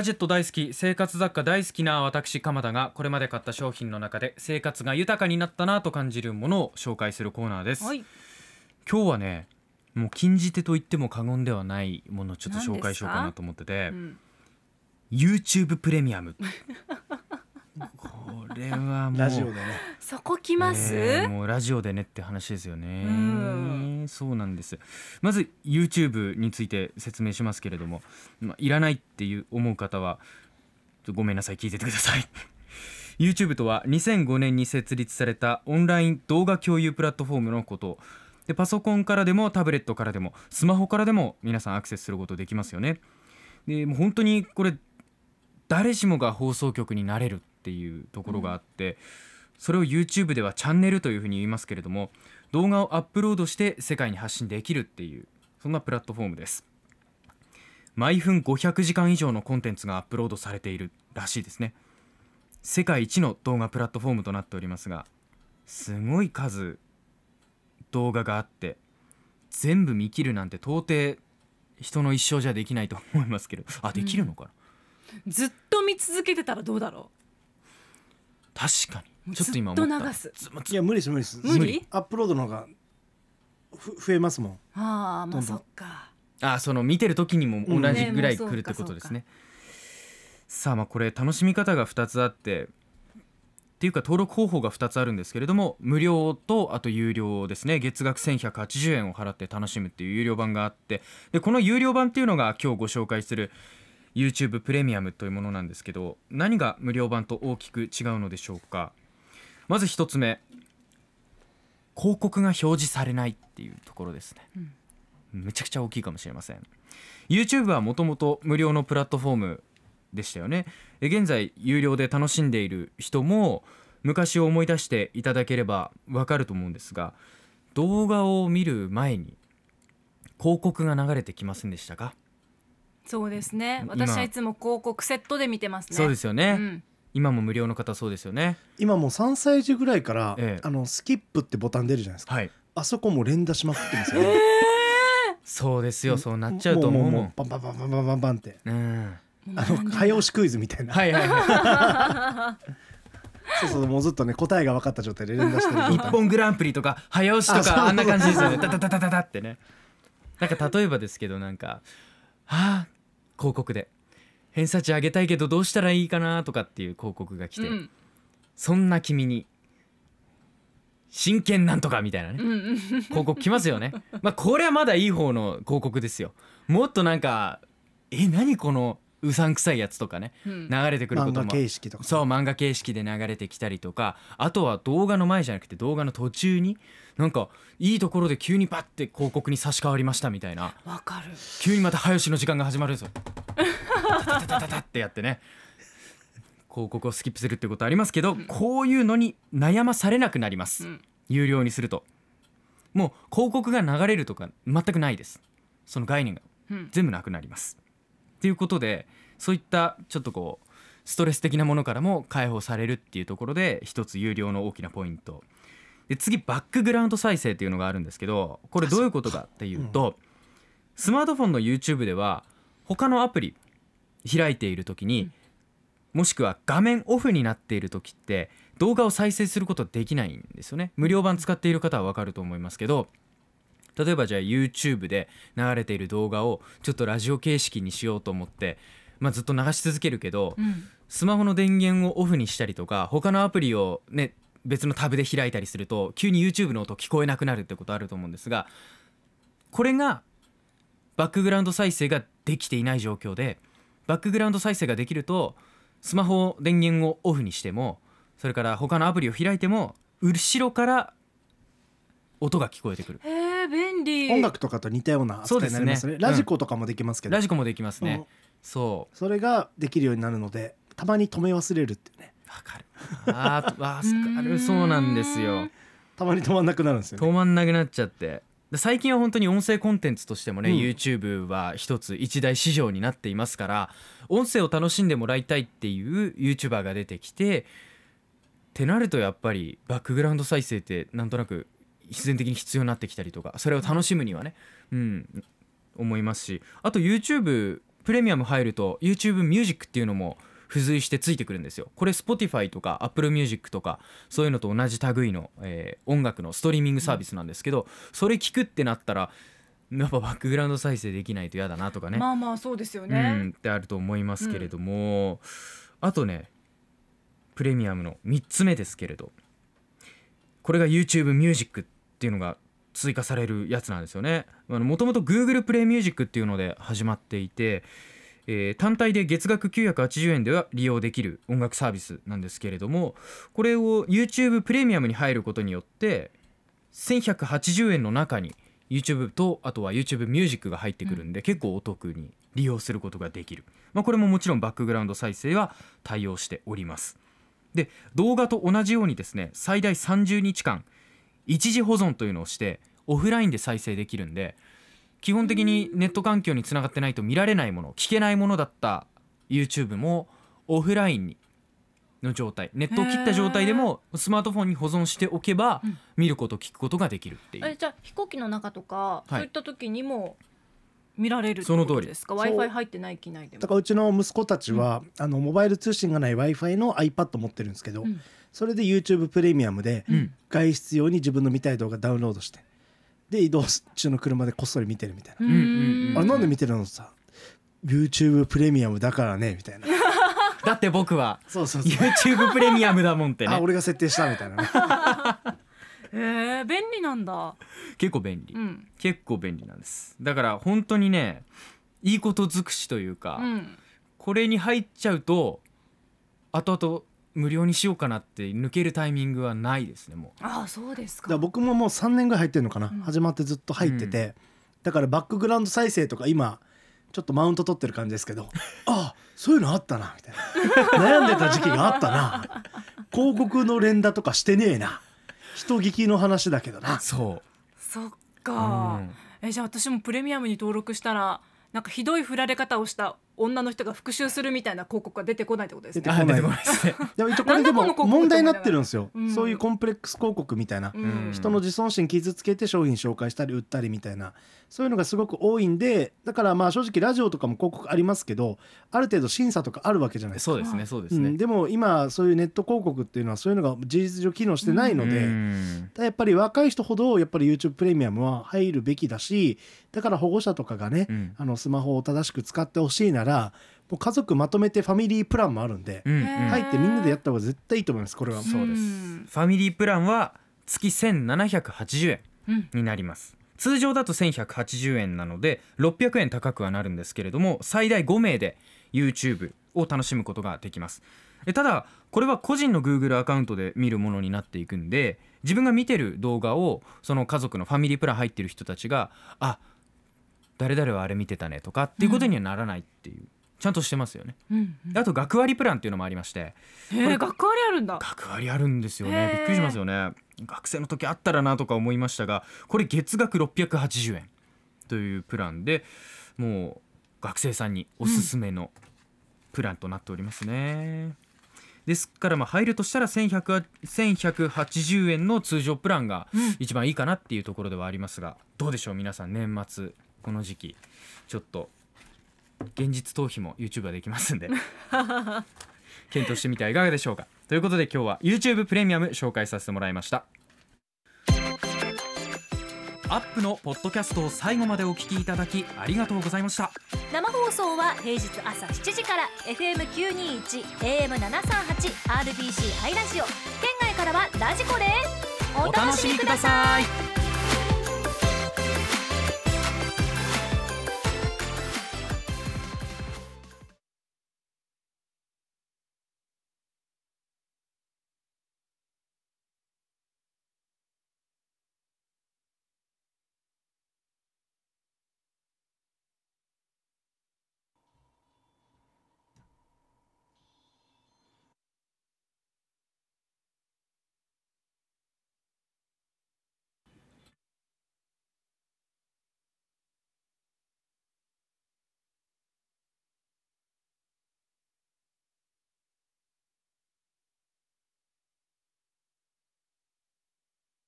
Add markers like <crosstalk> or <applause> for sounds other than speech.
ガジェット大好き生活雑貨大好きな私鎌田がこれまで買った商品の中で生活が豊かになったなと感じるものを紹介するコーナーです、はい。今日はねもう禁じ手と言っても過言ではないものをちょっと紹介しようかなと思っててうん。YouTube プレミアム。こ <laughs> れはもう。ラジオでね。そこ来ます、えーもうラジオでねって話ですよね、うん。そうなんです。まず YouTube について説明しますけれども、まあ、いらないっていう思う方はごめんなさい聞いててください。<laughs> YouTube とは2005年に設立されたオンライン動画共有プラットフォームのこと。でパソコンからでもタブレットからでもスマホからでも皆さんアクセスすることできますよね。でもう本当にこれ誰しもが放送局になれるっていうところがあって、それを YouTube ではチャンネルというふうに言いますけれども動画をアップロードして世界に発信できるっていうそんなプラットフォームです。毎分500時間以上のコンテンツがアップロードされているらしいですね。世界一の動画プラットフォームとなっておりますがすごい数動画があって全部見切るなんて到底人の一生じゃできないと思いますけど。あできるのかな、ずっと見続けてたらどうだろう？確かうにちょっと今思ったずっと流す。ずいや無理です無理です。無理。アップロードの方がふ増えますもん。ああまあそっか。あその見てる時にも同じぐらい来るってことですね。さあまあこれ楽しみ方が2つあってっていうか登録方法が2つあるんですけれども無料とあと有料ですね。月額1180円を払って楽しむっていう有料版があってでこの有料版っていうのが今日ご紹介する YouTube プレミアムというものなんですけど何が無料版と大きく違うのでしょうか？まず1つ目広告が表示されないっていうところですね、めちゃくちゃ大きいかもしれません。YouTube はもともと無料のプラットフォームでしたよね。え現在有料で楽しんでいる人も昔を思い出していただければわかると思うんですが動画を見る前に広告が流れてきませんでしたか、そうですね。今。私はいつも広告セットで見てますね。そうですよね、うん。今も無料の方そうですよね。今もう3歳児ぐらいから、ええ。あのスキップってボタン出るじゃないですか。はい。あそこも連打しまくってますよね、そうですよそうなっちゃうと思うももうんバンバンバンバンバンバンバンってうんあの早押しクイズみたいな、はいはいはそうそうもうずっとね答えが分かった状態で連打してる一本グランプリとか早押しとかあんな感じですよねダダダダダダってねなんか例えばですけどなんかはあ広告で偏差値上げたいけどどうしたらいいかなとかっていう広告が来て、うん。そんな君に真剣なんとかみたいなねうんうん。広告来ますよね。<laughs> まあこれはまだいい方の広告ですよ。もっとなんかえ何このうさんくさいやつとかねうん。流れてくるこ漫画とも形式とかそう漫画形式で流れてきたりとかあとは動画の前じゃなくて動画の途中になんかいいところで急にパッて広告に差し替わりましたみたいな。わかる。急にまた早押しの時間が始まるんですよ。タタタタタタってやってね。広告をスキップするってことありますけど、こういうのに悩まされなくなります、うん。有料にすると。もう広告が流れるとか全くないです。その概念が。うん。全部なくなります。ということでそういったちょっとこうストレス的なものからも解放されるっていうところで一つ有料の大きなポイント。で次バックグラウンド再生っていうのがあるんですけどこれどういうことかっていうと、スマートフォンの YouTube では他のアプリ開いている時に、もしくは画面オフになっている時って動画を再生することできないんですよね。無料版使っている方はわかると思いますけど例えばじゃあ YouTube で流れている動画をちょっとラジオ形式にしようと思って、まあ、ずっと流し続けるけど、うん。スマホの電源をオフにしたりとか他のアプリをね別のタブで開いたりすると急に YouTube の音聞こえなくなるってことあると思うんですがこれがバックグラウンド再生ができていない状況でバックグラウンド再生ができるとスマホ電源をオフにしてもそれから他のアプリを開いても後ろから音が聞こえてくる便利。音楽とかと似たような扱いになりますね。ね。ラジコとかもできますけど、ラジコもできますね。うん。そう。それができるようになるのでたまに止め忘れるっていうね。わかる。あーわかる。そうなんですよ。たまに止まんなくなるんですよね。止まんなくなっちゃって。で最近は本当に音声コンテンツとしてもね、うん。YouTube は一つ一大市場になっていますから音声を楽しんでもらいたいっていう YouTuber が出てきてってなるとやっぱりバックグラウンド再生ってなんとなく必然的に必要になってきたりとかそれを楽しむにはね、うん、思いますしあと YouTube プレミアム入ると YouTube ミュージックっていうのも付随してついてくるんですよ。これ Spotify とか Apple Music とかそういうのと同じ類の、えー音楽のストリーミングサービスなんですけど、それ聞くってなったらやっぱバックグラウンド再生できないと嫌だなとかね、まあまあそうですようんね。ってあると思いますけれども、あとねプレミアムの3つ目ですけれどこれが YouTube ミュージックっていうのが追加されるやつなんですよね。もともと Google プレイミュージックっていうので始まっていて、えー単体で月額980円では利用できる音楽サービスなんですけれどもこれを YouTube プレミアムに入ることによって1180円の中に YouTube とあとは YouTube ミュージックが入ってくるんで、結構お得に利用することができる、まあ、これももちろんバックグラウンド再生は対応しております。で動画と同じようにですね最大30日間一時保存というのをしてオフラインで再生できるんで基本的にネット環境につながってないと見られないもの聞けないものだった YouTube もオフラインにの状態ネットを切った状態でもスマートフォンに保存しておけばうん。見ること聞くことができるっていう。えじゃあ飛行機の中とか、い。そういった時にも見られるってその通りことですか？Wi-Fi 入ってない機内でも。だからうちの息子たちは、あのモバイル通信がない w i f i の iPad 持ってるんですけど、うんそれで YouTube プレミアムでうん。外出用に自分の見たい動画ダウンロードして。で移動中の車でこっそり見てるみたいな、あれなんで見てるのさ YouTube プレミアムだからねみたいな。<laughs> だって僕はそうそうそう。YouTube プレミアムだもんってね。<laughs> あ俺が設定したみたいな。ね <laughs> へえ便利なんだ。結構便利、うん。結構便利なんです。だから本当にねいいこと尽くしというか、うん。これに入っちゃうと後々無料にしようかなって抜けるタイミングはないですねもああそうですか。だから僕ももう3年ぐらい入ってるのかな、うん。始まってずっと入ってて、だからバックグラウンド再生とか今ちょっとマウント取ってる感じですけどあそういうのあったなみたいな。<laughs> 悩んでた時期があったな。広告の連打とかしてねえな。人聞きの話だけどな。う。そそっう、か。うん。えじゃあ私もプレミアムに登録したらなんかひどい振られ方をした女の人が復讐するみたいな広告が出てこないってことですね。出てこない。ですね。<laughs> でも一応これでも問題になってるんですよ、うん。そういうコンプレックス広告みたいな、うん。人の自尊心傷つけて商品紹介したり売ったりみたいな。そういうのがすごく多いんでだからまあ正直ラジオとかも広告ありますけどある程度審査とかあるわけじゃないですか。そうですねそうですね、うん、でも今そういうネット広告っていうのはそういうのが事実上機能してないので、やっぱり若い人ほどやっぱり YouTube プレミアムは入るべきだしだから保護者とかがね、うん。あのスマホを正しく使ってほしいならもう家族まとめてファミリープランもあるんで、うん。うんへー。入ってみんなでやった方が絶対いいと思いますこれは。そうです。ん。ファミリープランは月1780円うん。になります。通常だと1180円なので600円高くはなるんですけれども最大5名で YouTube を楽しむことができます。えただこれは個人の Google アカウントで見るものになっていくんで自分が見てる動画をその家族のファミリープラン入ってる人たちがあ誰々はあれ見てたねとかっていうことにはならないっていう、ちゃんとしてますよね。うんあと学割プランっていうのもありまして。へえ学割あるんだ。学割あるんですよね。びっくりしますよね。学生の時あったらなとか思いましたがこれ月額680円というプランでもう学生さんにおすすめのプランとなっておりますね、ですからまあ入るとしたら1100は1180円の通常プランがうん。一番いいかなっていうところではありますがどうでしょう？皆さん年末この時期ちょっと現実逃避も YouTube はできますんで <laughs> 検討してみてはいかがでしょうか。ということで今日は YouTube プレミアム紹介させてもらいました。アップのポッドキャストを最後までお聞きいただきありがとうございました。生放送は平日朝7時から FM921 AM738 RBC ハイラジオ。県外からはラジコですお楽しみください